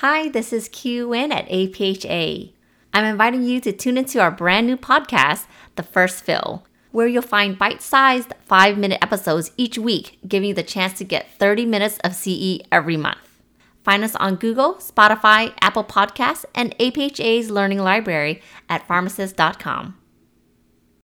Hi, this is Q at APHA. I'm inviting you to tune into our brand new podcast, The First Fill, where you'll find bite sized five minute episodes each week, giving you the chance to get 30 minutes of CE every month. Find us on Google, Spotify, Apple Podcasts, and APHA's Learning Library at pharmacist.com.